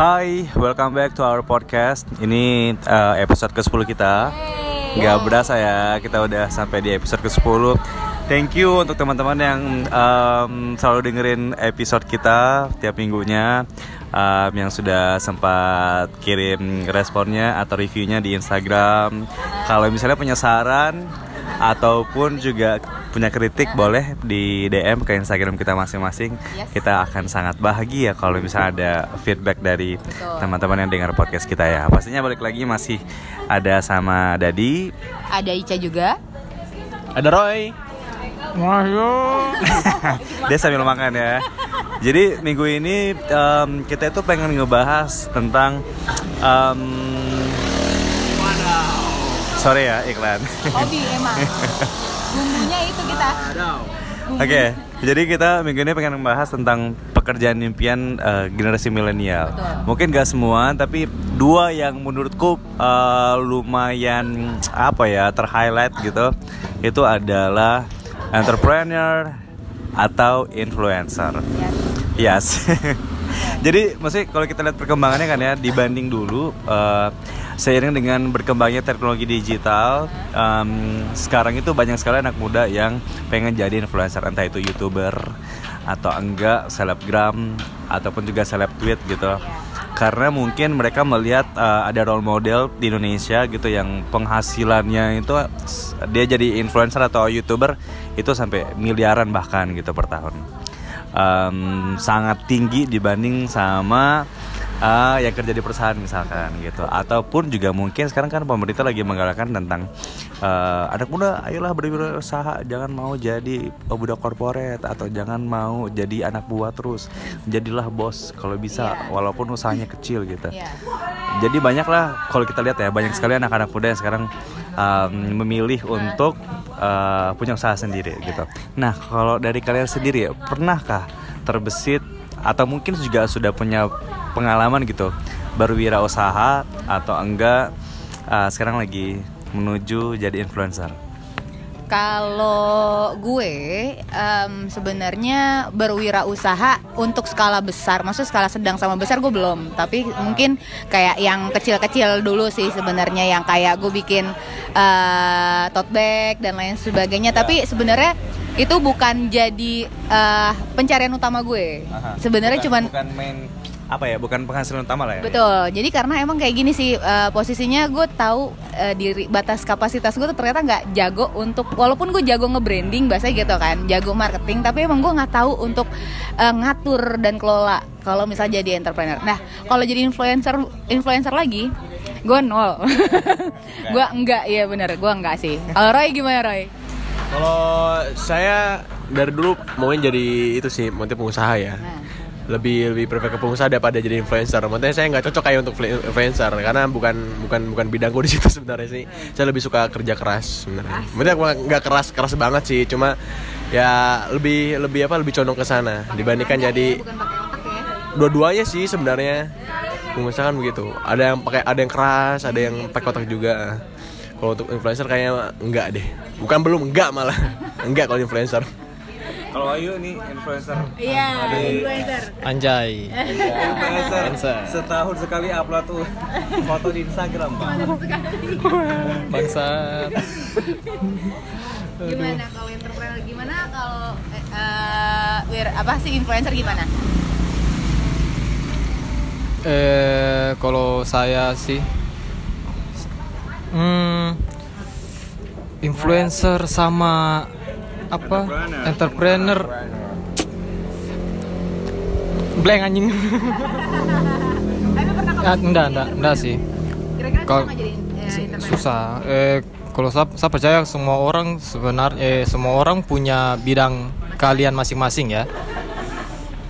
Hai, welcome back to our podcast. Ini uh, episode ke-10 kita. Nggak berasa ya, kita udah sampai di episode ke-10. Thank you untuk teman-teman yang um, selalu dengerin episode kita tiap minggunya um, yang sudah sempat kirim responnya atau reviewnya di Instagram. Kalau misalnya punya saran ataupun juga punya kritik boleh di DM ke Instagram kita masing-masing. Yes. Kita akan sangat bahagia kalau misalnya ada feedback dari teman-teman yang dengar podcast kita ya. Pastinya balik lagi masih ada sama Dadi. Ada Ica juga. Ada Roy. Dia sambil makan ya. Jadi minggu ini em, kita itu pengen ngebahas tentang em, Sorry ya iklan. Hobi emang. Bumbunya itu kita. Oke, jadi kita minggu ini pengen membahas tentang pekerjaan impian eh, generasi milenial. Mungkin gak semua, tapi dua yang menurutku eh, lumayan apa ya terhighlight gitu, itu adalah entrepreneur atau influencer. Yes. Jadi maksudnya kalau kita lihat perkembangannya kan ya dibanding dulu eh, seiring dengan berkembangnya teknologi digital em, sekarang itu banyak sekali anak muda yang pengen jadi influencer entah itu youtuber atau enggak selebgram ataupun juga seleb tweet gitu. Karena mungkin mereka melihat eh, ada role model di Indonesia gitu yang penghasilannya itu dia jadi influencer atau youtuber itu sampai miliaran bahkan gitu per tahun Em, sangat tinggi dibanding sama eh, yang kerja di perusahaan misalkan gitu ataupun juga mungkin sekarang kan pemerintah lagi menggalakkan tentang eh, anak muda ayolah berwirausaha jangan mau jadi budak korporat atau jangan mau jadi anak buah terus jadilah bos kalau bisa Iya. walaupun usahanya kecil gitu Iya. jadi banyak lah kalau kita lihat ya banyak sekali anak-anak muda yang sekarang um, memilih untuk uh, punya usaha sendiri gitu. Nah kalau dari kalian sendiri pernahkah terbesit atau mungkin juga sudah punya pengalaman gitu berwirausaha atau enggak uh, sekarang lagi menuju jadi influencer? Kalau gue em, sebenarnya berwirausaha untuk skala besar, maksudnya skala sedang sama besar gue belum, tapi mungkin kayak yang kecil-kecil dulu sih sebenarnya. Yang kayak gue bikin eh, tote bag dan lain sebagainya. Tapi sebenarnya itu bukan jadi eh, pencarian utama gue. Sebenarnya cuman bukan main apa ya bukan penghasilan utama lah ya. Betul. Jadi karena emang kayak gini sih eh, posisinya gue tahu eh, diri batas kapasitas gue tuh ternyata nggak jago untuk walaupun gue jago nge-branding bahasa gitu kan, jago marketing, tapi emang gue nggak tahu untuk eh, ngatur dan kelola kalau misalnya jadi entrepreneur. Nah, kalau jadi influencer influencer lagi, gue nol. gue enggak, iya bener, gue enggak sih. Kalau Roy gimana Roy? Kalau saya dari dulu maunya jadi itu sih, mau pengusaha ya. Nah, Lebih lebih prefer ke pengusaha daripada jadi influencer. Maksudnya saya nggak cocok kayak untuk influencer karena bukan bukan bukan bidangku di situ sebenarnya sih. Saya lebih suka kerja keras sebenarnya. Maksudnya gua nggak keras keras banget sih, cuma ya lebih lebih apa lebih condong ke sana dibandingkan jadi pakai otak ya. dua-duanya sih sebenarnya pengusaha kan begitu ada yang pakai ada yang keras ada yang pakai kotak juga kalau untuk influencer kayaknya enggak deh bukan belum enggak malah enggak kalau influencer Kalau Ayu nih influencer. Iya, influencer. Anjay. Influencer. Setahun sekali upload tuh foto di Instagram, Pak. Bangsat. Gimana kalau entrepreneur? Gimana kalau wir- apa sih influencer gimana? Eh kalau saya sih hmm, influencer sama apa? Entrepreneur. Blank anjing. Ya, enggak, enggak, enggak sih. Kalau- eh, entrepreneur? Susah. Eh kalau saya, saya percaya semua orang sebenarnya eh, semua orang punya bidang kalian masing-masing ya.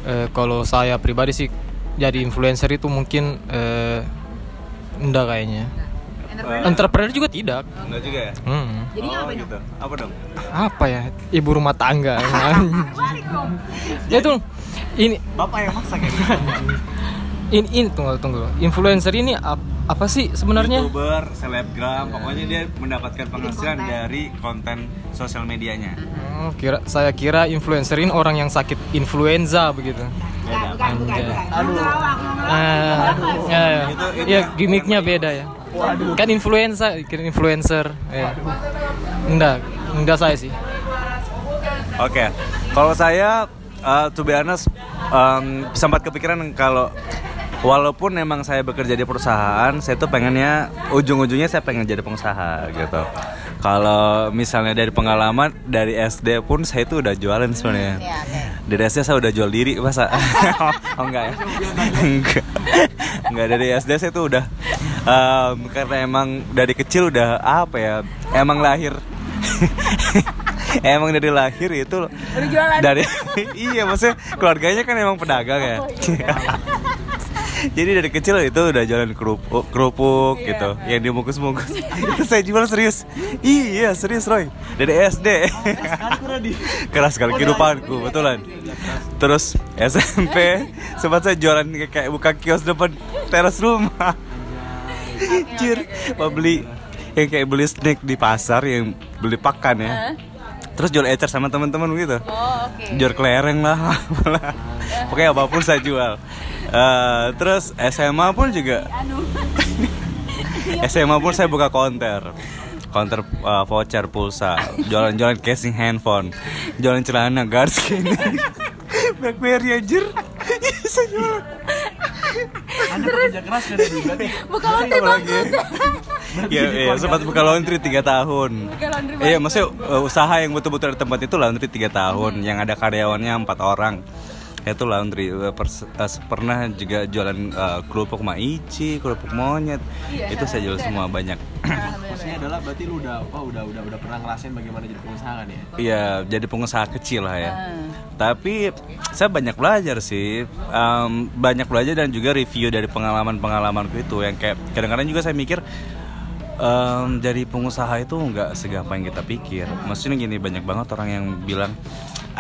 Eh, kalau saya pribadi sih jadi influencer itu mungkin eh, enggak kayaknya. Entrepreneur. Entrepreneur juga tidak. Enggak juga ya? Hmm. Jadi oh, ngapain gitu. Apa dong? Apa ya? Ibu rumah tangga. Balik dong. ya tuh ini Bapak yang maksa kayak ini, ini tunggu tunggu. Influencer ini ap- apa sih sebenarnya? youtuber, selebgram, pokoknya dia mendapatkan penghasilan konten. dari konten sosial medianya. Oh, kira saya kira influencer ini orang yang sakit influenza begitu. Beda, Anjay. Ah, ya, ya. Ya, gimmicknya beda ya. Kan influencer, kan influencer. Ya. Enggak, enggak saya sih. Oke, kalau saya uh, to be honest um, sempat kepikiran kalau walaupun memang saya bekerja di perusahaan, saya tuh pengennya ujung-ujungnya saya pengen jadi pengusaha gitu. Kalau misalnya dari pengalaman dari SD pun saya tuh udah jualan sebenarnya. Iya, oke. Dari SD saya udah jual diri masa? oh enggak ya? enggak. Enggak dari SD saya tuh udah um, karena emang dari kecil udah apa ya? Emang lahir. Emang dari lahir itu dari iya maksudnya keluarganya kan emang pedagang ya. Jadi dari kecil itu udah jualan kerupuk kerupuk gitu yang dibungkus-bungkus. Itu saya jual serius. Iya serius Roy. Dari SD keras sekali kehidupanku betulan. Terus SMP sempat saya jualan kayak buka kios depan teras rumah Anjir, mau beli yang kayak beli snack di pasar yang beli pakan ya. Terus jual ecer sama teman-teman gitu. Oh, oke. Jual kelereng lah, apalah. Pokoknya apa pun saya jual. Eh, terus SMA pun juga. SMA pun saya buka konter. Konter eh, voucher pulsa, jualan-jualan casing handphone, jualan celana Garskin. Blackberry anjir. Saya jualan. Anda kerja keras kan berarti Buka laundry Apalagi? ya, ya sempat buka laundry 3 tahun. Buka laundry Iya, maksudnya uh, usaha yang betul-betul ada tempat itu laundry 3 tahun, yang ada karyawannya empat orang. Itu laundry Uh, pers- uh, pernah juga jualan uh, kerupuk maici, kerupuk monyet. itu saya jual semua banyak. Maksudnya adalah berarti lu udah apa udah udah udah pernah ngerasain bagaimana jadi pengusaha kan ya? Iya, jadi pengusaha kecil lah ya. Tapi saya banyak belajar sih, Em, banyak belajar dan juga review dari pengalaman-pengalamanku itu yang kayak kadang-kadang juga saya mikir em, jadi pengusaha itu nggak segampang yang kita pikir. Maksudnya gini banyak banget orang yang bilang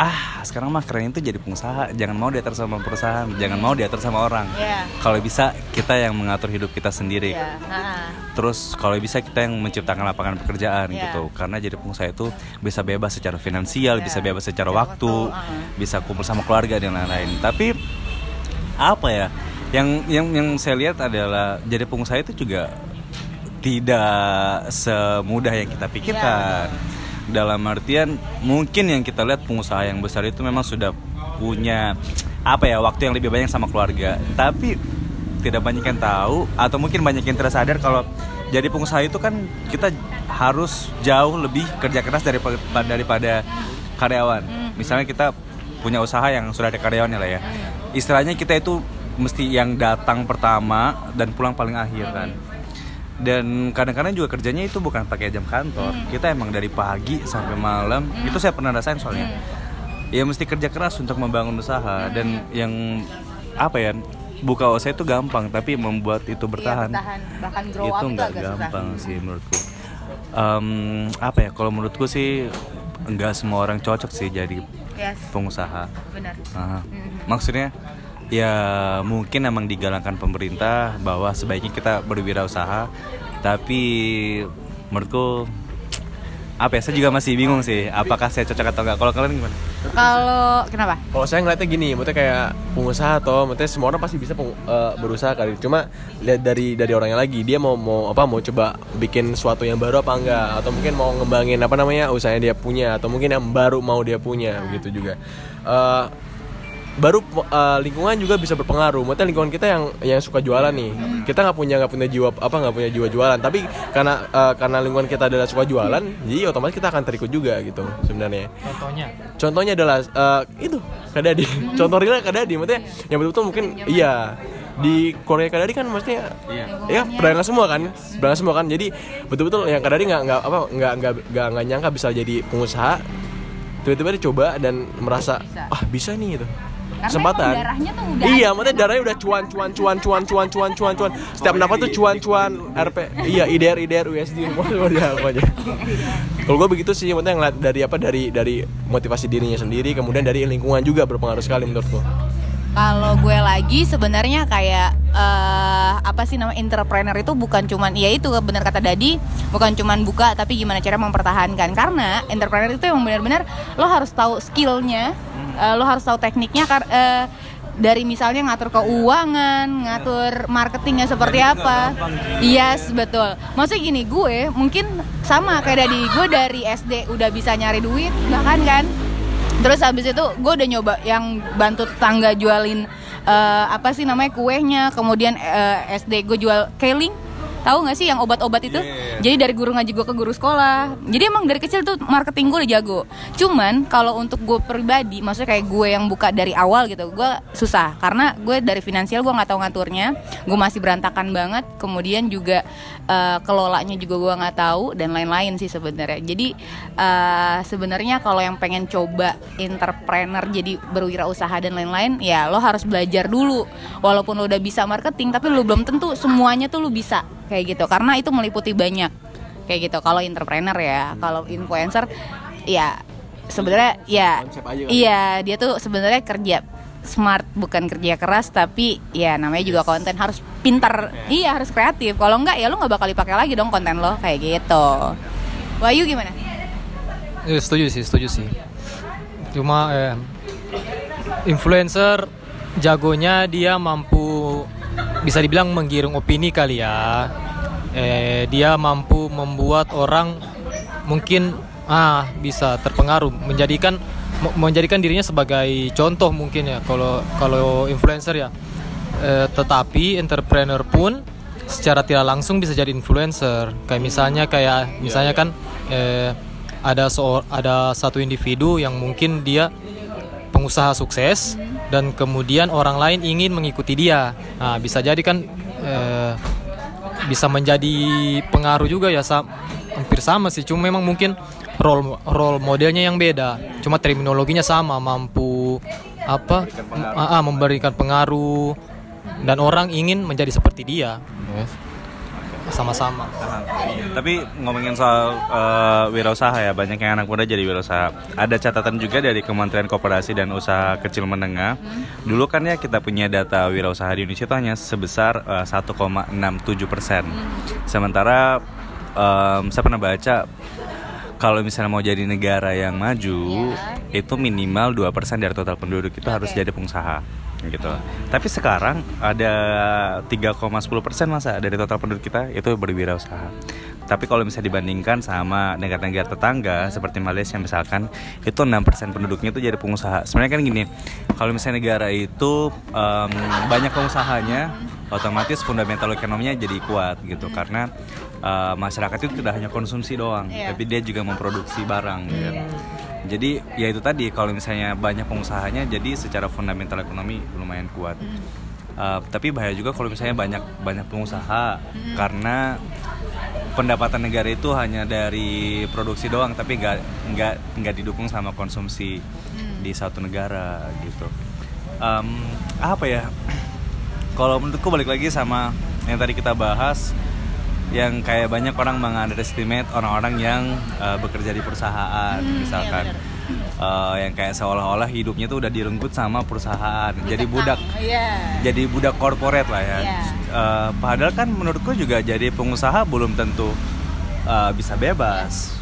ah sekarang mah keren itu jadi pengusaha jangan mau diatur sama perusahaan jangan mau diatur sama orang Iya. kalau bisa kita yang mengatur hidup kita sendiri Iya, ha-ha. Terus kalau bisa kita yang menciptakan lapangan pekerjaan Iya. gitu. Karena jadi pengusaha itu bisa bebas secara finansial, Iya. bisa bebas secara Secara waktu, uh-uh. bisa kumpul sama keluarga dan lain-lain. Tapi apa ya? Yang yang yang saya lihat adalah jadi pengusaha itu juga tidak semudah yang kita pikirkan. Dalam artian mungkin yang kita lihat pengusaha yang besar itu memang sudah punya apa ya waktu yang lebih banyak sama keluarga. Tapi tidak banyak yang tahu atau mungkin banyak yang tidak sadar kalau jadi pengusaha itu kan kita harus jauh lebih kerja keras daripada daripada karyawan. Misalnya kita punya usaha yang sudah ada karyawannya lah ya. Istilahnya kita itu mesti yang datang pertama dan pulang paling akhir kan. Dan kadang-kadang juga kerjanya itu bukan pakai jam kantor. Kita emang dari pagi sampai malam. Itu saya pernah rasain soalnya. Ya mesti kerja keras untuk membangun usaha dan yang apa ya buka usaha itu gampang tapi membuat itu bertahan Iya, bertahan. Bahkan grow itu nggak agak susah. gampang sih menurutku Em, apa ya kalau menurutku sih nggak semua orang cocok sih jadi Yes, pengusaha benar. Aha. maksudnya ya mungkin emang digalakkan pemerintah bahwa sebaiknya kita berwirausaha tapi menurutku apa ya saya juga masih bingung sih apakah saya cocok atau enggak kalau kalian gimana Kalau kenapa? Kalau saya ngeliatnya gini, maksudnya kayak pengusaha atau maksudnya semua orang pasti bisa peng- eh, berusaha kali. Cuma lihat dari dari orangnya lagi, dia mau mau apa mau coba bikin sesuatu yang baru apa enggak atau mungkin mau ngembangin apa namanya usahanya dia punya atau mungkin yang baru mau dia punya begitu juga. Eh, baru eh, lingkungan juga bisa berpengaruh. Maksudnya lingkungan kita yang yang suka jualan nih, kita nggak punya nggak punya jiwa apa nggak punya jiwa jualan. Tapi karena eh, karena lingkungan kita adalah suka jualan, jadi otomatis kita akan terikut juga gitu sebenarnya. Contohnya, Contohnya adalah eh, itu Kak Dadi. Contoh realnya Kak Dadi, maksudnya yang betul-betul mungkin iya di Korea Kak Dadi kan maksudnya ya pedagang semua kan, pedagang semua kan. Jadi betul-betul yang Kak Dadi nggak nggak apa nggak nggak nggak nggak nyangka bisa jadi pengusaha. Tiba-tiba dia coba dan merasa Bisa. ah bisa nih gitu. Karena Kesempatan. darahnya tuh udah iya, maksudnya darahnya udah cuan cuan cuan cuan cuan cuan cuan cuan. Setiap dapat tuh cuan cuan RP. Iya, IDR IDR USD udah apa aja. Kalau gue begitu sih, maksudnya ngeliat dari apa dari dari motivasi dirinya sendiri, kemudian dari lingkungan juga berpengaruh sekali menurut gue. Kalau gue lagi sebenarnya kayak eh, apa sih nama entrepreneur itu bukan cuman ya itu benar kata Dadi bukan cuman buka tapi gimana cara mempertahankan karena entrepreneur itu emang benar-benar lo harus tahu skillnya eh, lo harus tahu tekniknya kar- eh, dari misalnya ngatur keuangan, ngatur marketingnya seperti apa. Yes, betul. Maksudnya gini, gue mungkin sama kayak dari gue dari SD udah bisa nyari duit bahkan kan. Terus habis itu gue udah nyoba yang bantu tetangga jualin eh, apa sih namanya kuehnya, kemudian eh, SD gue jual keling Tahu nggak sih yang obat-obat itu? Iya, iya. Jadi dari guru ngaji gue ke guru sekolah. Jadi emang dari kecil tuh marketing gue udah jago. Cuman kalau untuk gue pribadi, maksudnya kayak gue yang buka dari awal gitu, gue susah karena gue dari finansial gue nggak tahu ngaturnya. Gue masih berantakan banget. Kemudian juga eh, kelolanya juga gue nggak tahu dan lain-lain sih sebenarnya. Jadi eh, sebenarnya kalau yang pengen coba entrepreneur jadi berwirausaha dan lain-lain, ya lo harus belajar dulu. Walaupun lo udah bisa marketing, tapi lo belum tentu semuanya tuh lo bisa kayak gitu. Karena itu meliputi banyak. Kayak gitu. Kalau entrepreneur ya, kalau influencer ya sebenarnya ya iya dia tuh sebenarnya kerja smart bukan kerja keras tapi ya namanya juga konten harus pintar. Iya. Harus kreatif. Kalau enggak ya lo nggak bakal dipakai lagi dong konten lo. Kayak gitu. Wahyu gimana? Eh, setuju sih, setuju sih. Cuma eh, influencer jagonya dia mampu bisa dibilang menggiring opini kali ya. Eh, dia mampu membuat orang mungkin ah bisa terpengaruh menjadikan menjadikan dirinya sebagai contoh mungkin ya kalau kalau influencer ya. Eh, tetapi entrepreneur pun secara tidak langsung bisa jadi influencer. Kayak misalnya kayak misalnya kan eh, ada seor- ada satu individu yang mungkin dia pengusaha sukses dan kemudian orang lain ingin mengikuti dia. Nah, bisa jadi kan eh, bisa menjadi pengaruh juga ya sa- hampir sama sih. Cuma memang mungkin role role modelnya yang beda. Cuma terminologinya sama, mampu apa? Ah, ah, memberikan pengaruh dan orang ingin menjadi seperti dia. Yes. Sama-sama. Tapi ngomongin soal eh, wirausaha ya, banyak yang anak muda jadi wirausaha. Ada catatan juga dari Kementerian Koperasi dan Usaha Kecil Menengah. Dulu kan ya kita punya data wirausaha di Indonesia itu hanya sebesar eh, 1,67 persen. Sementara em, saya pernah baca kalau misalnya mau jadi negara yang maju itu minimal 2% dari total penduduk itu harus jadi pengusaha gitu. Tapi sekarang ada 3,10% masa dari total penduduk kita itu berwirausaha. Tapi kalau misalnya dibandingkan sama negara-negara tetangga seperti Malaysia misalkan itu 6% penduduknya itu jadi pengusaha. Sebenarnya kan gini, kalau misalnya negara itu em, banyak pengusahanya, otomatis fundamental ekonominya jadi kuat gitu karena eh, masyarakat itu tidak hanya konsumsi doang, Iya. tapi dia juga memproduksi barang gitu. Jadi ya itu tadi kalau misalnya banyak pengusahanya jadi secara fundamental ekonomi lumayan kuat. Uh, tapi bahaya juga kalau misalnya banyak banyak pengusaha karena pendapatan negara itu hanya dari produksi doang tapi nggak nggak nggak didukung sama konsumsi di satu negara gitu. Um, apa ya? Kalau menurutku balik lagi sama yang tadi kita bahas yang kayak banyak orang mengunderestimate orang-orang yang uh, bekerja di perusahaan misalkan. Uh, yang kayak seolah-olah hidupnya tuh udah direnggut sama perusahaan. Jadi budak iya. jadi budak korporat lah ya. Iya. Uh, padahal kan menurutku juga jadi pengusaha belum tentu uh, bisa bebas.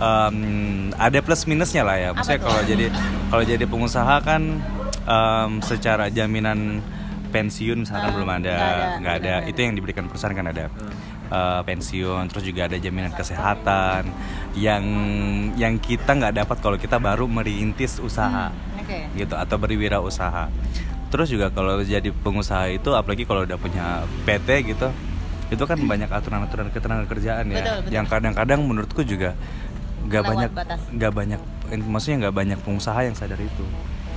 Um, ada plus minusnya lah ya. Maksudnya kalau jadi kalau jadi pengusaha kan um, secara jaminan pensiun misalkan Ah, belum ada nggak ada, nggak ada. Benar. itu yang diberikan perusahaan kan ada. Uh, pensiun terus juga ada jaminan kesehatan yang yang kita nggak dapat kalau kita baru merintis usaha oke. gitu atau berwirausaha. Terus juga kalau jadi pengusaha itu apalagi kalau udah punya PT gitu itu kan banyak aturan-aturan ketenaga kerjaan ya Betul, betul. yang kadang-kadang menurutku juga nggak banyak nggak banyak maksudnya nggak banyak pengusaha yang sadar itu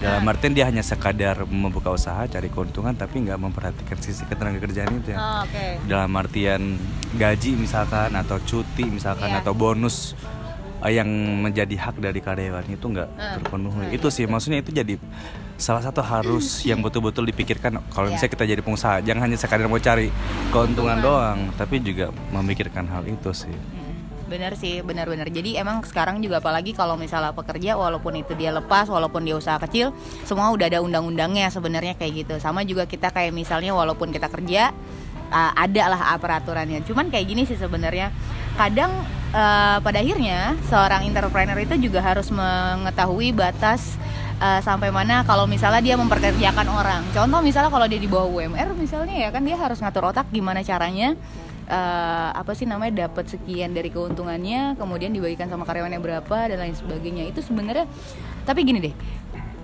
dalam artian dia hanya sekadar membuka usaha cari keuntungan tapi nggak memperhatikan sisi ketenaga kerjaan itu ya. Oh, oke. Dalam artian gaji misalkan atau cuti misalkan Iya. atau bonus eh, yang menjadi hak dari karyawan itu nggak Eh, terpenuhi. itu sih maksudnya itu jadi salah satu harus yang betul-betul dipikirkan. Kalau Iya. misalnya kita jadi pengusaha jangan hanya sekadar mau cari keuntungan doang tapi juga memikirkan hal itu sih. Mm, Bener sih, benar-benar. Jadi emang sekarang juga apalagi kalau misalnya pekerja walaupun itu dia lepas, walaupun dia usaha kecil, semua udah ada undang-undangnya sebenarnya kayak gitu. Sama juga kita kayak misalnya walaupun kita kerja uh, ada lah peraturannya. Cuman kayak gini sih sebenarnya. Kadang uh, pada akhirnya seorang entrepreneur itu juga harus mengetahui batas eh, sampai mana kalau misalnya dia memperkerjakan orang. Contoh misalnya kalau dia di bawah UMR misalnya ya kan dia harus ngatur otak gimana caranya eh, apa sih namanya dapat sekian dari keuntungannya, kemudian dibagikan sama karyawannya berapa dan lain sebagainya. Itu sebenarnya tapi gini deh.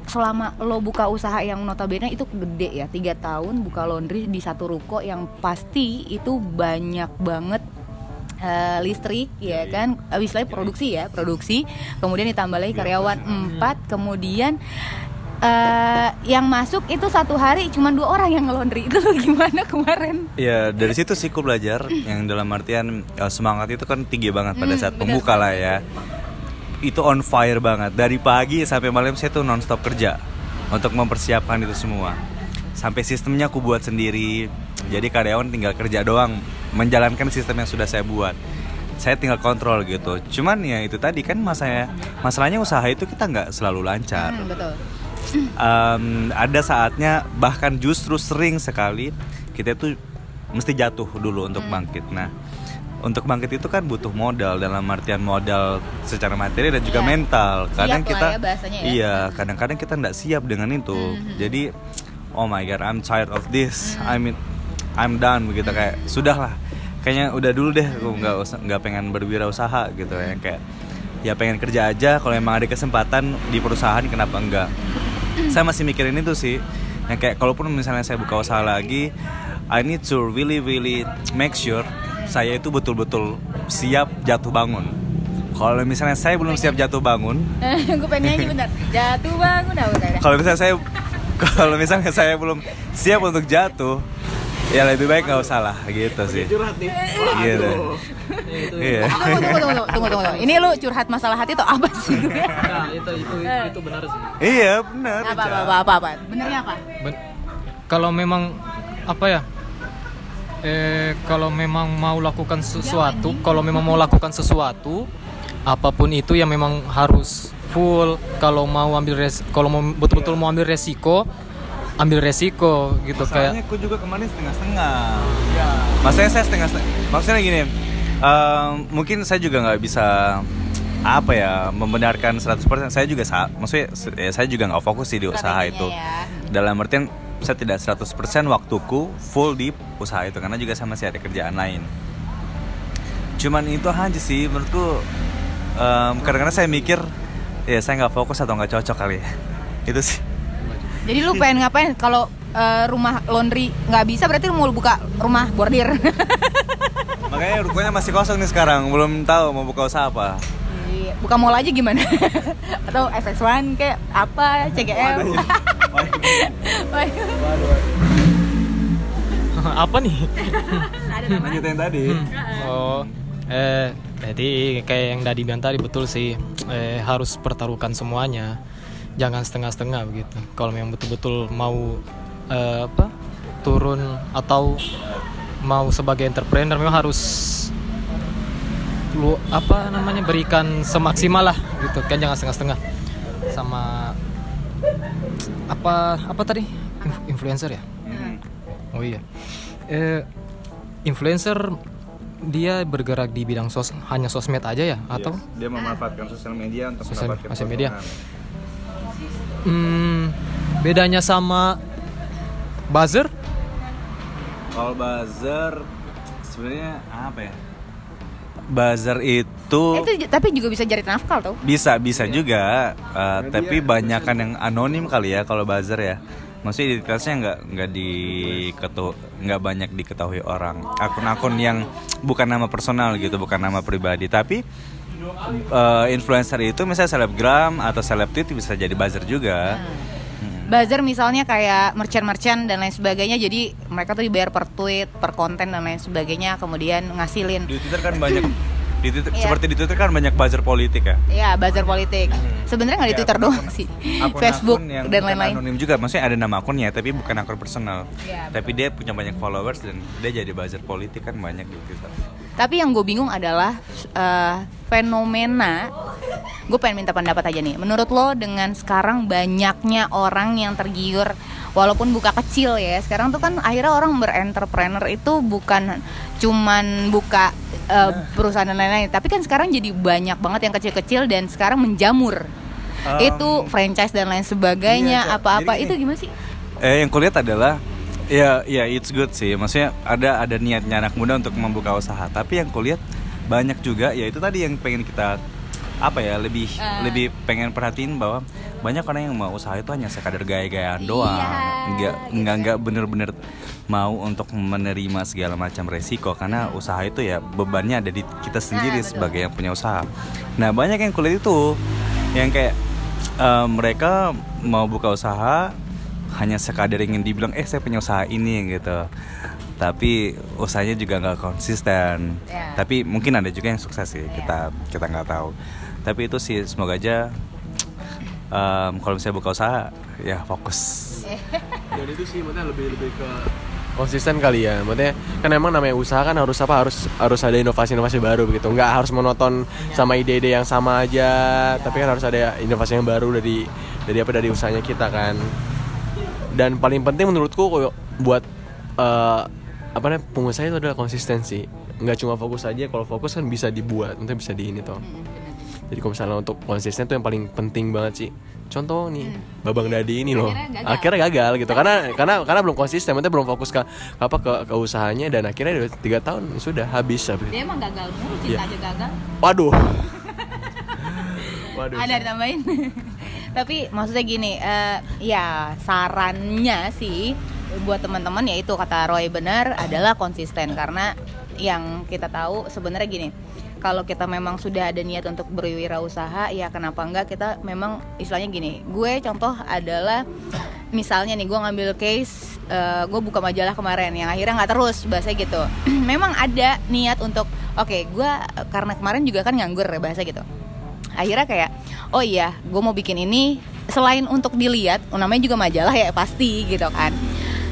Selama lo buka usaha yang notabene itu gede ya tiga tahun buka laundry di satu ruko yang pasti itu banyak banget eh, listrik ya kan habis lagi produksi ya produksi kemudian ditambah lagi karyawan empat kemudian eh, yang masuk itu satu hari cuma dua orang yang ngelondri itu lo gimana kemarin Ya dari situ sih aku belajar yang dalam artian eh, semangat itu kan tinggi banget pada Hmm, saat benar pembuka lah ya. Itu on fire banget dari pagi sampai malam saya tuh nonstop kerja untuk mempersiapkan itu semua. Sampai sistemnya aku buat sendiri. Jadi karyawan tinggal kerja doang menjalankan sistem yang sudah saya buat. Saya tinggal kontrol gitu. Cuman ya itu tadi kan masanya masalahnya usaha itu kita nggak selalu lancar Hmm, betul um, ada saatnya bahkan justru sering sekali kita tuh mesti jatuh dulu untuk Hmm. bangkit. Nah, untuk bangkit itu kan butuh modal dalam artian modal secara materi dan juga Iya. mental. Kadang Siap kita ya bahasanya ya. iya, kadang-kadang kita nggak siap dengan itu. Hmm. Jadi, oh my god, I'm tired of this. Hmm. I mean, I'm done begitu kayak sudahlah. Kayaknya udah dulu deh, aku nggak nggak pengen berwirausaha gitu ya kayak ya pengen kerja aja kalau emang ada kesempatan di perusahaan kenapa enggak saya masih mikirin itu sih. Yang kayak kalaupun misalnya saya buka usaha lagi I need to really really make sure saya itu betul-betul siap jatuh bangun. Kalau misalnya saya belum siap jatuh bangun gue pengen nyanyi bentar. Jatuh bangun bentar, kalau misalnya saya kalau misalnya saya belum siap untuk jatuh ya lebih baik nggak usah lah gitu sih. Curhat gitu iya tunggu, tunggu, tunggu, tunggu, tunggu. Ini lu curhat masalah hati tuh apa sih gue? Nah, itu itu itu benar sih. iya benar Apa, apa, apa, apa, apa? Benernya apa? Ben- kalau memang apa ya? Eh kalau memang mau lakukan sesuatu, kalau memang mau lakukan sesuatu, apa pun itu yang memang harus full. Kalau mau ambil res, kalau mau betul-betul mau ambil resiko, ambil resiko gitu Masalahnya kayak. aku juga kemarin setengah-setengah. Maksudnya saya setengah-setengah. Maksudnya gini, mungkin saya juga nggak bisa apa ya membenarkan 100% saya juga maksudnya ya, saya juga nggak fokus sih di usaha itu. ya. dalam artian saya tidak 100% waktuku full di usaha itu karena juga saya masih ada kerjaan lain. Cuman itu aja sih menurutku em, kadang-kadang saya mikir ya saya nggak fokus atau nggak cocok kali ya. Itu sih. Jadi lu pengen ngapain? Kalau eh, rumah laundry nggak bisa berarti lu mau buka rumah bordir. Makanya rukonya masih kosong nih sekarang, belum tahu mau buka usaha apa. Iya, buka mall aja gimana? Atau FX1 kayak apa, CGM. apa nih? Lanjutin tadi. Oh, eh, jadi kayak yang Dadi bilang tadi betul sih, eh, harus pertaruhkan semuanya, jangan setengah-setengah begitu. Kalau memang betul-betul mau eh, apa turun atau mau sebagai entrepreneur memang harus lu apa namanya berikan semaksimal lah gitu kan jangan setengah-setengah sama apa apa tadi Inf- influencer ya Oh iya. Eh, influencer dia bergerak di bidang sos hanya sosmed aja ya atau dia memanfaatkan sosial media untuk Sosial- mendapatkan sosial media. hmm, bedanya sama buzzer? Kalau buzzer sebenarnya apa ya? Buzzer itu itu j- tapi juga bisa jadi nafkah tuh. bisa bisa juga, uh, tapi banyak kan yang anonim kali ya kalau buzzer ya. Maksudnya identitasnya nggak nggak diketu nggak banyak diketahui orang. Akun-akun yang bukan nama personal gitu, bukan nama pribadi, tapi uh, influencer itu misalnya selebgram atau seleb tweet bisa jadi buzzer juga. Hmm. Buzzer misalnya kayak merchant-merchant dan lain sebagainya jadi mereka tuh dibayar per tweet, per konten dan lain sebagainya kemudian ngasilin Di Twitter kan banyak di Twitter, Iya. seperti di Twitter kan banyak buzzer politik ya. ya buzzer politik. Sebenarnya nggak di Ya, Twitter akun-akun- doang sih. akun-akun Facebook yang dan lain-lain. Anonim juga, maksudnya ada nama akunnya tapi bukan akun personal. Iya, tapi dia punya banyak followers dan dia jadi buzzer politik kan banyak di Twitter. Tapi yang gue bingung adalah eh, fenomena. Gue pengen minta pendapat aja nih. Menurut lo dengan sekarang banyaknya orang yang tergiur, walaupun buka kecil ya. Sekarang tuh kan akhirnya orang berentrepreneur itu bukan cuman buka eh, perusahaan dan lain-lain, tapi kan sekarang jadi banyak banget yang kecil-kecil dan sekarang menjamur. Um, itu franchise dan lain sebagainya iya, apa-apa Jadi itu gini. gimana sih Eh yang kulihat adalah ya ya it's good sih. Maksudnya ada ada niatnya anak muda untuk membuka usaha. Tapi yang kulihat banyak juga ya itu tadi yang pengen kita apa ya lebih Eh. lebih pengen perhatiin bahwa banyak orang yang mau usaha itu hanya sekadar gaya-gayaan doang. Iya, Enggak gitu enggak kan. enggak bener-bener mau untuk menerima segala macam resiko karena usaha itu ya bebannya ada di kita sendiri Nah, betul. sebagai yang punya usaha. Nah, banyak yang kulihat itu yang kayak eh, mereka mau buka usaha hanya sekadar ingin dibilang eh saya punya usaha ini gitu. Tapi usahanya juga nggak konsisten. Ya. tapi mungkin ada juga yang sukses sih kita kita nggak tahu. Tapi itu sih semoga aja em, kalau misalnya buka usaha ya fokus. Dan itu sih maksudnya lebih lebih ke konsisten kali ya maksudnya kan emang namanya usaha kan harus apa harus harus ada inovasi-inovasi baru begitu. Nggak harus monoton sama ide-ide yang sama aja tapi kan harus ada inovasi yang baru dari dari apa dari usahanya kita kan dan paling penting menurutku buat eh, apa namanya pengusaha itu adalah konsistensi nggak cuma fokus aja kalau fokus kan bisa dibuat nanti bisa di ini toh. Jadi kalau misalnya untuk konsisten itu yang paling penting banget sih. Contoh nih babang dadi ini loh. Hmm. Akhirnya gagal. akhirnya gagal gitu. Karena karena karena belum konsisten maksudnya belum fokus ke apa ke, ke usahanya. Dan akhirnya udah tiga tahun sudah habis habis. Dia emang gagal mulu cinta aja gagal. Waduh. Waduh. Ada ditambahin tapi maksudnya gini eh, ya sarannya sih buat teman-teman yaitu kata Roy benar adalah konsisten. Karena yang kita tahu sebenarnya gini kalau kita memang sudah ada niat untuk berwirausaha ya kenapa enggak kita memang istilahnya gini gue contoh adalah misalnya nih gue ngambil case eh, gue buka majalah kemarin yang akhirnya nggak terus bahasa gitu. Memang ada niat untuk oke gue karena kemarin juga kan nganggur ya bahasa gitu akhirnya kayak oh iya gue mau bikin ini selain untuk dilihat namanya juga majalah ya pasti gitu kan.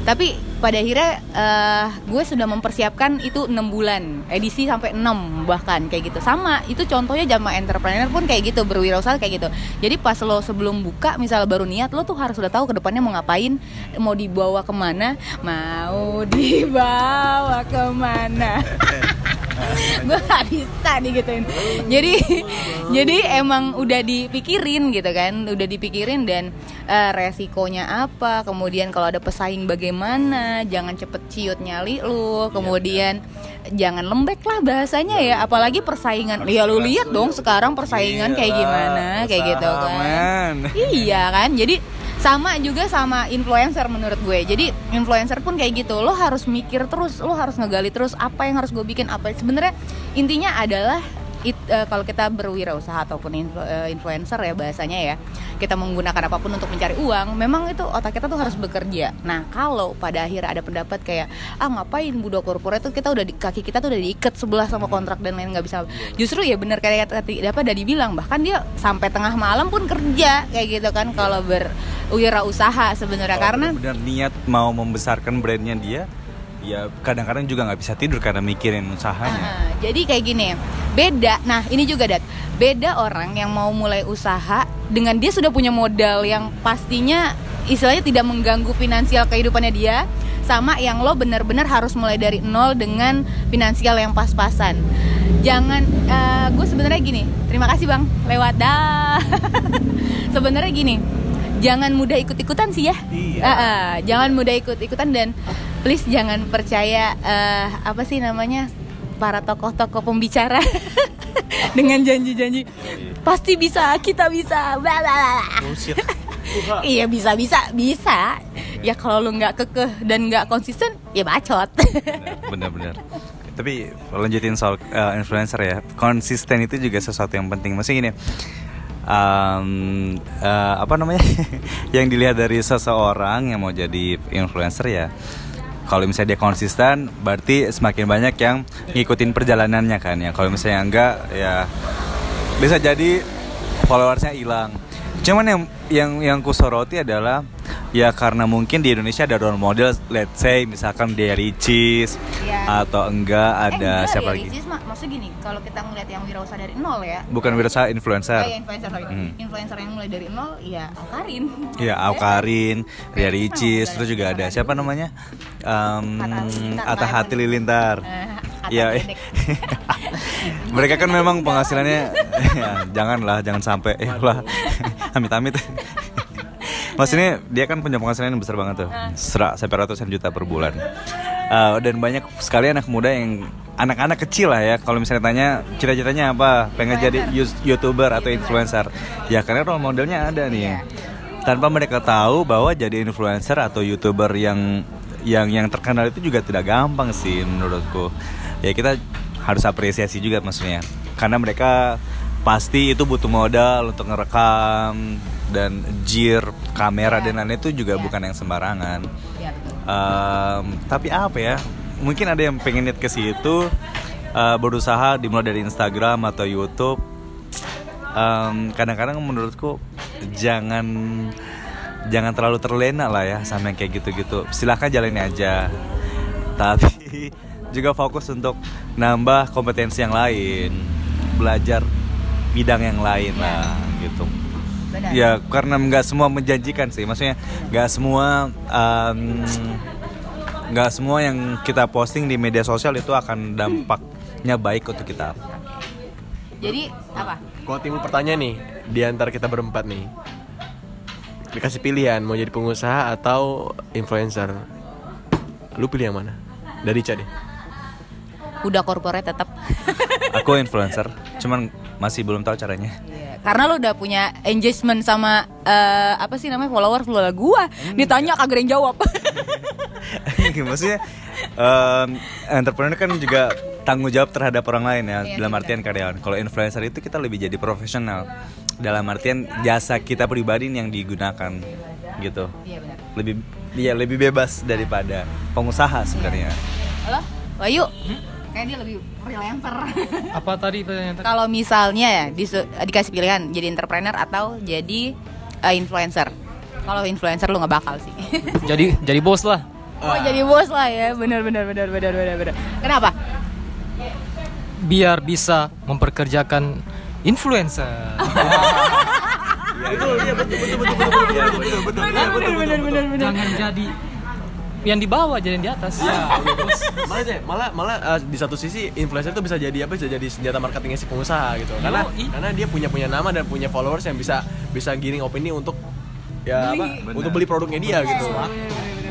Tapi pada akhirnya eh, gue sudah mempersiapkan itu enam bulan edisi sampai 6 bahkan kayak gitu. Sama itu contohnya jama entrepreneur pun kayak gitu berwirausaha kayak gitu. Jadi pas lo sebelum buka misal baru niat lo tuh harus udah tahu ke depannya mau ngapain mau dibawa ke mana mau dibawa ke mana gue gak bisa digituin. Jadi jadi emang udah dipikirin gitu kan udah dipikirin dan eh, resikonya apa kemudian kalau ada pesaing bagaimana jangan cepet ciut nyali lu kemudian jangan lembek lah bahasanya ya apalagi persaingan. Ya lu lihat dong sekarang persaingan kayak gimana kayak gitu kan. man. Iya kan, jadi sama juga sama influencer menurut gue. Jadi influencer pun kayak gitu, lo harus mikir terus, lo harus ngegali terus apa yang harus gue bikin apa. Sebenarnya intinya adalah it- eh, kalau kita berwirausaha ataupun influ- eh, influencer ya bahasanya ya, kita menggunakan apa pun untuk mencari uang, memang itu otak kita tuh harus bekerja. Nah kalau pada akhirnya ada pendapat kayak ah ngapain budak korporat tuh kita udah di kaki kita tuh udah diikat sebelah sama kontrak dan lain nggak bisa. Justru ya benar kayak tadi apa udah dibilang bahkan dia sampai tengah malam pun kerja kayak gitu kan kalau berwirausaha sebenarnya karena benar niat mau membesarkan brandnya dia ya kadang-kadang juga nggak bisa tidur karena mikirin usahanya. Ah, jadi kayak gini beda nah ini juga dat beda orang yang mau mulai usaha dengan dia sudah punya modal yang pastinya istilahnya tidak mengganggu finansial kehidupannya dia sama yang lo benar-benar harus mulai dari nol dengan finansial yang pas-pasan. Jangan eh, gue sebenarnya gini terima kasih bang lewat dah. Sebenarnya gini jangan mudah ikut-ikutan sih ya. Iya. Ah, ah, jangan mudah ikut-ikutan dan please jangan percaya eh, apa sih namanya para tokoh-tokoh pembicara dengan janji-janji. Pasti bisa kita bisa. Bla bla bla. iya bisa bisa bisa. Ya kalau lu nggak kekeh dan nggak konsisten ya bacot. Bener-bener tapi lanjutin soal uh, influencer ya. Konsisten itu juga sesuatu yang penting. Maksudnya gini um, uh, apa namanya? Yang dilihat dari seseorang yang mau jadi influencer ya kalau misalnya dia konsisten berarti semakin banyak yang ngikutin perjalanannya kan ya. Kalau misalnya enggak ya bisa jadi followersnya hilang. Cuman yang yang yang kusoroti adalah ya karena mungkin di Indonesia ada role model let's say misalkan dia Ricis Iya. atau enggak ada eh, enggak, siapa ya, lagi? Ricis mah maksudnya gini kalau kita ngeliat yang wirausaha dari nol ya. Bukan wirausaha influencer. Oh, ya, influencer sorry. Hmm. Influencer yang mulai dari nol ya Alkarin. ya Aukarin Ria Kayak Ricis terus juga ada siapa namanya? Um, Atta Eh, Atta ya mereka kan memang penghasilannya ya, janganlah jangan sampai eh lah. Amit-amit maksudnya dia kan punya penghasilan yang besar banget tuh. Serak sampai ratusan juta per bulan. Uh, dan banyak sekali anak muda yang anak-anak kecil lah ya kalau misalnya tanya cita-citanya apa? Pengen jadi youtuber atau influencer. Ya karena role modelnya ada nih. Tanpa mereka tahu bahwa jadi influencer atau youtuber yang yang yang terkenal itu juga tidak gampang sih menurutku. Ya kita harus apresiasi juga maksudnya. Karena mereka pasti itu butuh modal untuk ngerekam dan gear kamera dan lain itu juga bukan yang sembarangan. Iya, betul. Em, tapi apa ya mungkin ada yang pengen lihat ke situ eh, berusaha dimulai dari Instagram atau YouTube. Em, kadang-kadang menurutku jangan jangan terlalu terlena lah ya sama yang kayak gitu-gitu. Silahkan jalani aja. Tapi juga fokus untuk nambah kompetensi yang lain. Belajar bidang yang lain lah gitu Benar. Ya karena nggak semua menjanjikan sih, maksudnya nggak semua em, nggak semua yang kita posting di media sosial itu akan dampaknya baik untuk kita. Jadi apa? Kalau timbul pertanyaan nih di antara kita berempat nih, dikasih pilihan mau jadi pengusaha atau influencer, lu pilih yang mana? Dari Ica deh. Udah corporate tetap. Aku influencer, cuman masih belum tahu caranya. Iya, Karena lu udah punya engagement sama eh, apa sih namanya followers lu lah gua. Ditanya kagak yang jawab. maksudnya em, entrepreneur kan juga tanggung jawab terhadap orang lain ya Iya, dalam artian karyawan kalau influencer itu kita lebih jadi profesional dalam artian jasa kita pribadi yang digunakan gitu Iya benar. lebih ya lebih bebas daripada pengusaha sebenarnya Halo, Wahyu. Kayak dia lebih freelancer. Apa tadi pertanyaan? Kalau misalnya ya disu- dikasih pilihan jadi entrepreneur atau jadi eh, influencer. Kalau influencer lu nggak bakal sih. Jadi jadi bos lah. oh jadi bos lah ya, benar benar benar benar benar benar. Kenapa? Biar bisa memperkerjakan influencer. Benar benar benar benar benar. Jangan jadi yang di bawah, jadi yang di atas. malah deh, malah malah eh, di satu sisi influencer itu bisa jadi apa? Bisa jadi senjata marketingnya si pengusaha gitu. Karena Yoi. karena dia punya punya nama dan punya followers yang bisa bisa giring opini untuk ya Beli. apa? Untuk beli produknya dia gitu.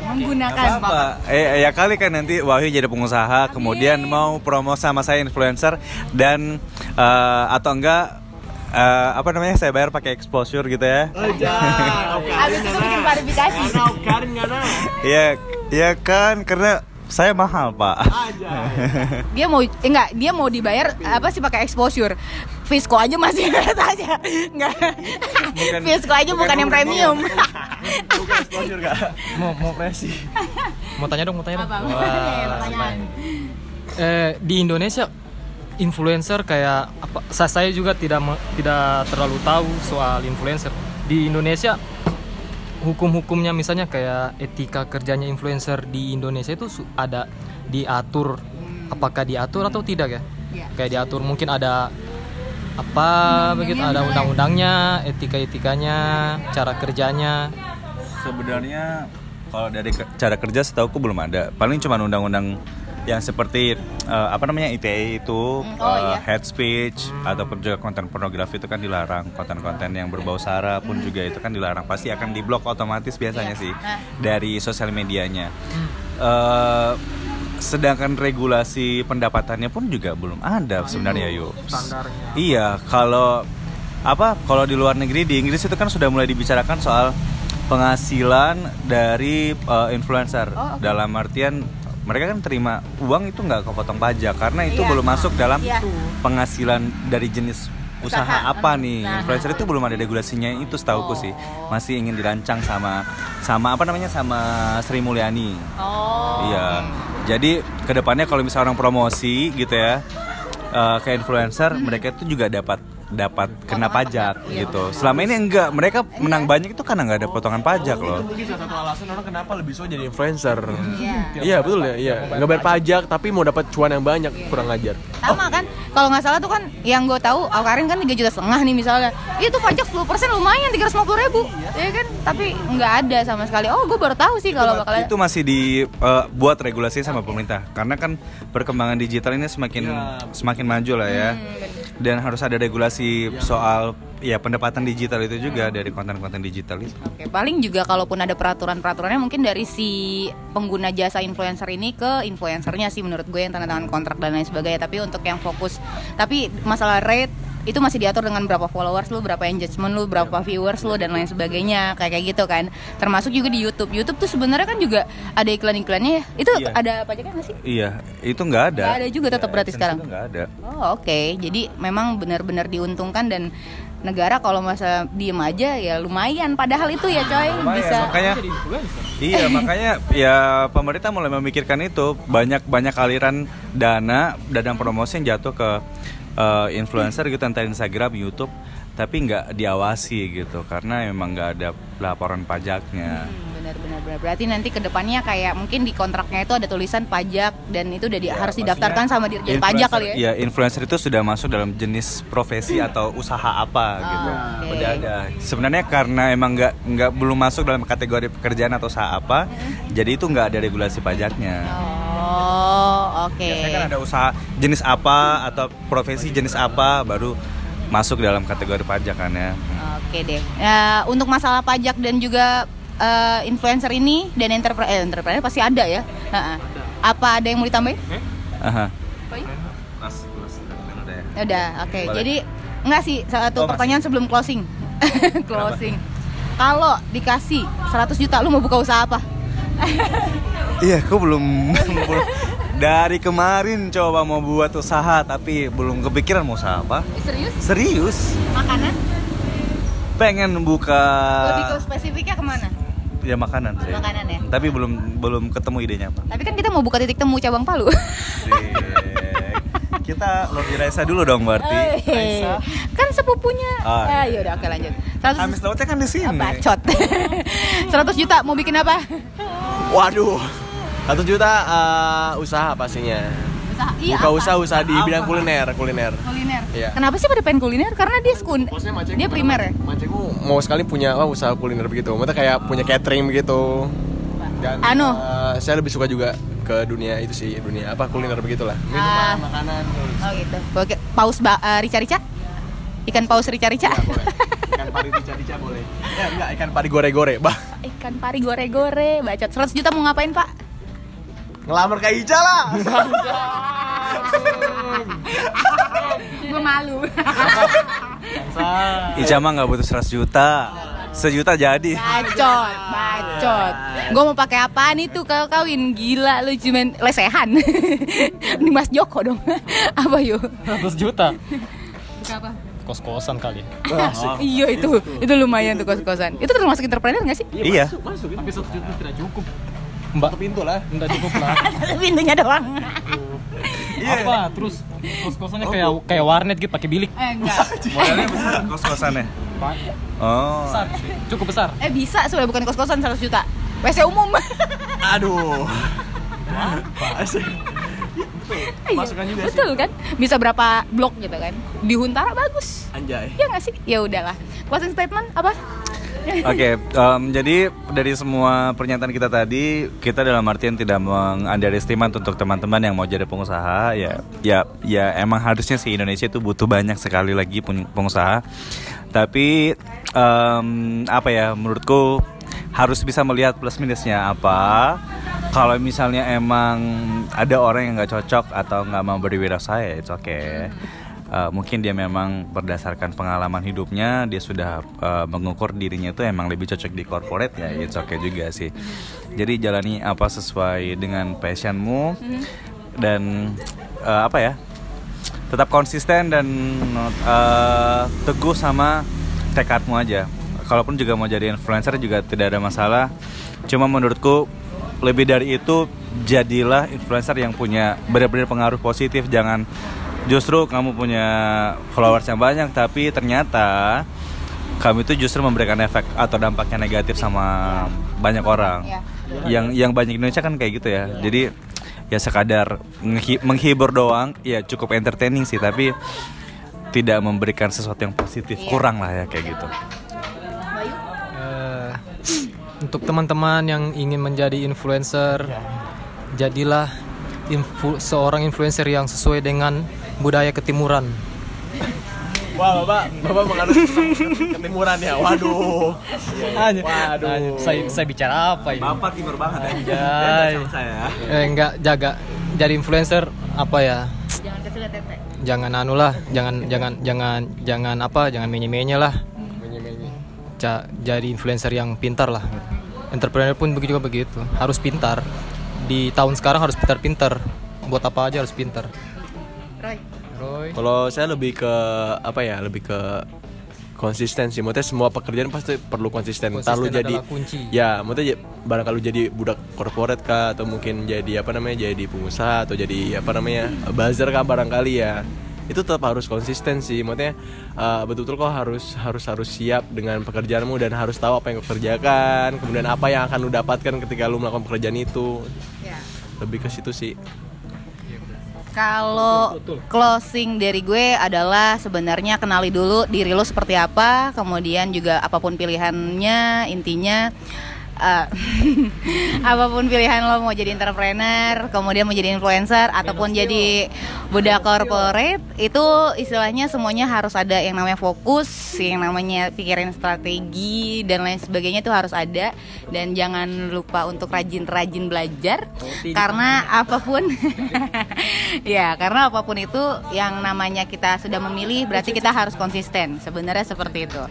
Menggunakan apa eh ya kali kan nanti Wahyu jadi pengusaha kemudian mau promo sama saya influencer dan eh, atau enggak eh, apa namanya saya bayar pakai exposure gitu ya Abis itu bikin klarifikasi. Iya, iya kan karena saya mahal pak. Dia mau eh, enggak, dia mau dibayar apa sih pakai exposure. Fisco aja masih aja. Enggak. Bukan- Fisco aja bukan, yang premium. mau mau presi. Mau tanya dong, mau tanya dong. Apa? Wah, Iya, pertanyaan. eh, di Indonesia influencer kayak apa sa- saya juga tidak tidak terlalu tahu soal influencer di Indonesia hukum-hukumnya misalnya kayak etika kerjanya influencer di Indonesia itu ada diatur apakah diatur atau tidak ya Iya. kayak diatur mungkin ada apa begitu ada undang-undangnya etika-etikanya cara kerjanya Sebenarnya kalau dari ke- cara kerja setauku belum ada. Paling cuma undang-undang yang seperti eh, apa namanya ITE itu Hmm, oh eh, iya. head speech ataupun juga konten pornografi itu kan dilarang. Konten-konten yang berbau sara pun juga itu kan dilarang. Pasti akan diblok otomatis biasanya Iya. sih Nah. dari sosial medianya. Eh, sedangkan regulasi pendapatannya pun juga belum ada sebenarnya yuk. Iya, kalau apa? Kalau di luar negeri di Inggris itu kan sudah mulai dibicarakan soal penghasilan dari uh, influencer. Oh, oke. Dalam artian mereka kan terima uang itu nggak kepotong pajak karena itu Iya. belum masuk dalam Iya. penghasilan dari jenis usaha, Usaha. apa nih Nah. influencer itu belum ada regulasinya itu setahuku Oh. sih masih ingin dirancang sama sama apa namanya sama Sri Mulyani Oh. Iya. Jadi ke depannya kalau misalnya orang promosi gitu ya eh, ke influencer, mereka itu juga dapat dapat kena pajak iya. gitu. Selama ini enggak, mereka menang banyak itu karena nggak ada potongan pajak loh. Itu mungkin salah satu alasan orang kenapa lebih suka jadi influencer. Iya. Iya betul ya, iya. Nggak bayar pajak tapi mau dapat cuan yang banyak, kurang ajar. Sama kan? kalau nggak salah tuh kan yang gue tahu Awkarin kan 3 juta setengah nih misalnya itu pajak 10% lumayan 350 ribu ya kan tapi nggak ada sama sekali oh gue baru tahu sih kalau bakal itu masih dibuat regulasi sama pemerintah karena kan perkembangan digital ini semakin semakin maju lah ya dan harus ada regulasi soal ya pendapatan digital itu juga dari konten-konten digital itu Oke, paling juga kalaupun ada peraturan-peraturannya mungkin dari si pengguna jasa influencer ini ke influencernya sih menurut gue yang tanda tangan kontrak dan lain sebagainya. Tapi untuk yang fokus, tapi masalah rate itu masih diatur dengan berapa followers lu, berapa engagement lu, berapa viewers lu dan lain sebagainya kayak kayak gitu kan. Termasuk juga di YouTube. YouTube tuh sebenarnya kan juga ada iklan-iklannya ya. Itu Iya. ada pajaknya nggak sih? iya itu nggak ada Nggak ada juga tetap berarti AdSense sekarang. itu nggak ada Oh oke, jadi memang benar-benar diuntungkan dan negara kalau masa diem aja ya lumayan. Padahal itu ya coy Lumayan, bisa. makanya iya makanya ya pemerintah mulai memikirkan itu banyak banyak aliran dana dana promosi yang jatuh ke eh, influencer gitu entah Instagram YouTube tapi nggak diawasi gitu karena memang nggak ada laporan pajaknya Hmm, benar benar benar berarti nanti ke depannya kayak mungkin di kontraknya itu ada tulisan pajak dan itu udah di- harus didaftarkan sama dirjen pajak kali ya Iya, influencer itu sudah masuk dalam jenis profesi atau usaha apa gitu. oke. Udah ada. Sebenarnya karena emang nggak nggak belum masuk dalam kategori pekerjaan atau usaha apa, jadi itu nggak ada regulasi pajaknya. oh oke Biasanya kan ada usaha jenis apa atau profesi jenis apa baru masuk dalam kategori pajak kan ya. oke deh. Nah, untuk masalah pajak dan juga eh, influencer ini dan entrepreneur eh, entrepreneur pasti ada ya. Apa ada yang mau ditambahin? Aha. Mas, mas, udah ya. Udah oke. Boleh. jadi enggak sih satu Oh, masih. pertanyaan sebelum closing. Closing. Kalau dikasih 100 juta lu mau buka usaha apa? Iya, aku belum, belum- dari kemarin coba mau buat usaha tapi belum kepikiran mau usaha apa. serius Serius, makanan pengen buka lebih ke spesifiknya ke mana ya makanan sih. Makanan ya? Tapi belum belum ketemu idenya apa. Tapi kan kita mau buka titik temu cabang Palu. Kita Lodi Raisa dulu dong berarti. Eh, kan sepupunya. Oh, Ah, iya. yaudah oke lanjut. 100 Amis lautnya kan di sini. Bacot. 100 juta mau bikin apa? Waduh. Satu juta eh, usaha pastinya. Usaha. Iya, Buka apa? usaha usaha di Apa? bidang kuliner, kuliner. kuliner. Iya. Kenapa sih pada pengen kuliner? Karena dia sekun. Dia primer ya. Mancingku mau sekali punya oh, usaha kuliner begitu. Maksudnya kayak punya catering begitu. Dan Anu. eh, saya lebih suka juga ke dunia itu sih, dunia apa kuliner begitulah. Ah. Minuman, makanan. Oh gitu. Oke, paus ba- eh, rica-rica? Ikan paus rica-rica? Ya, boleh. Ikan pari rica-rica boleh. Ya enggak, ikan pari gore-gore, bah. Ikan pari gore-gore, bacot. 100 juta mau ngapain, Pak? Ngelamar kayak Ica lah. Gue malu. Ica mah nggak butuh 100 juta. Sejuta jadi. Bacot, bacot. Gue mau pakai apaan itu kalau kawin? Gila lu cuman lesehan. Ini Mas Joko dong. apa yuk? 100 juta apa? kos-kosan kali iya itu, itu lumayan tuh kos-kosan. Itu termasuk entrepreneur gak sih? Iya. tapi 100 juta tidak cukup mbak Pintu lah. tidak cukup lah Pintunya doang. apa terus kos-kosannya kayak kayak warnet gitu pakai bilik eh enggak. Modalnya besar kos-kosannya. Oh. besar cukup besar Eh bisa sudah bukan kos-kosan 100 juta. WC umum. Aduh. Iya, Masukan juga sih. Betul kan? Bisa berapa blok gitu kan? Di Huntara bagus. Anjay. Ya nggak sih? Ya udahlah. Closing statement apa? Oke, em, jadi dari semua pernyataan kita tadi, kita dalam artian tidak mengunderestimate untuk teman-teman yang mau jadi pengusaha, ya, ya, ya emang harusnya sih Indonesia itu butuh banyak sekali lagi peng- pengusaha. Tapi em, apa ya, menurutku harus bisa melihat plus minusnya apa. Kalau misalnya emang ada orang yang nggak cocok atau nggak mau berwirausaha, ya it's okay. Uh, mungkin dia memang berdasarkan pengalaman hidupnya dia sudah uh, mengukur dirinya itu emang lebih cocok di corporate ya it's okay juga sih. Jadi jalani apa sesuai dengan passionmu dan uh, apa ya tetap konsisten dan uh, teguh sama tekadmu aja. Kalaupun juga mau jadi influencer juga tidak ada masalah. Cuma menurutku lebih dari itu jadilah influencer yang punya benar-benar pengaruh positif. Jangan justru kamu punya followers yang banyak tapi ternyata kamu itu justru memberikan efek atau dampaknya negatif sama banyak orang Iya. yang yang banyak di Indonesia kan kayak gitu ya jadi ya sekadar menghi- menghibur doang ya cukup entertaining sih tapi tidak memberikan sesuatu yang positif Iya. kurang lah ya kayak gitu Bayu? Eh, untuk teman-teman yang ingin menjadi influencer, jadilah influ- seorang influencer yang sesuai dengan budaya ketimuran. Wah, Bapak, Bapak menganut ketimuran ya. Waduh. Waduh. saya, saya bicara apa ini? bapak timur banget ya Anjay. saya Eh, enggak jaga jadi influencer apa ya? Jangan kecil ya tete. Jangan anu lah, jangan jangan jangan jangan apa, jangan menye-menye lah. Ca- jadi influencer yang pintar lah. Entrepreneur pun begitu juga begitu, harus pintar. Di tahun sekarang harus pintar-pintar. Buat apa aja harus pintar. Roy. Roy. Kalau saya lebih ke apa ya? Lebih ke konsistensi. Maksudnya semua pekerjaan pasti perlu konsisten. Konsisten lu jadi kunci. ya, maksudnya ya, barangkali lu jadi budak corporate kah atau mungkin jadi apa namanya? jadi pengusaha atau jadi apa namanya? buzzer kah barangkali ya. Itu tetap harus konsisten sih. Maksudnya eh, betul-betul kau harus harus harus siap dengan pekerjaanmu dan harus tahu apa yang kau kerjakan, kemudian apa yang akan lu dapatkan ketika lu melakukan pekerjaan itu. Ya. Lebih ke situ sih. Kalau closing dari gue adalah sebenarnya kenali dulu diri lo seperti apa, kemudian juga apa pun pilihannya, intinya eh, apa pun pilihan lo mau jadi entrepreneur, kemudian mau jadi influencer ataupun jadi budak corporate, itu istilahnya semuanya harus ada yang namanya fokus, yang namanya pikirin strategi dan lain sebagainya itu harus ada. Dan jangan lupa untuk rajin-rajin belajar karena apa pun ya karena apa pun itu yang namanya kita sudah memilih berarti kita harus konsisten. Sebenarnya seperti itu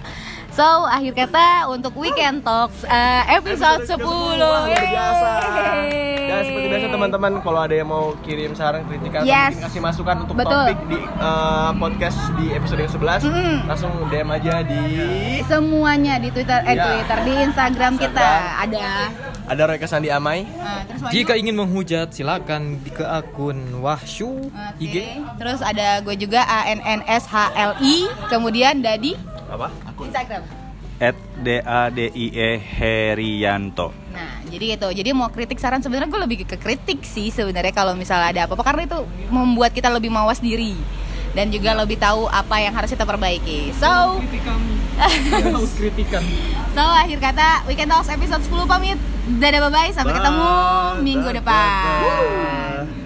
so akhir kata untuk weekend talks eh, episode 10 Yeay. Dan seperti biasa teman-teman kalau ada yang mau kirim saran kritikan atau Yes. mungkin kasih masukan untuk Betul. topik di eh, podcast di episode yang 11 Mm-mm. langsung DM aja di semuanya di Twitter eh Ya. Twitter di Instagram kita ada ada Roy Kesandi Amai. Nah. Jika ingin menghujat silakan di ke akun Wahsyu Oke. IG. Terus ada gue juga A N N S H L I kemudian Dadi Apa? Akun. Instagram. at d a d i e Herianto Nah, jadi itu. Jadi mau kritik saran sebenarnya gue lebih ke kritik sih sebenarnya kalau misalnya ada apa-apa karena itu membuat kita lebih mawas diri dan juga lebih tahu apa yang harus kita perbaiki. So, Harus kritikan. so akhir kata Weekend Talks episode 10 pamit. Dadah bye bye sampai ketemu minggu depan.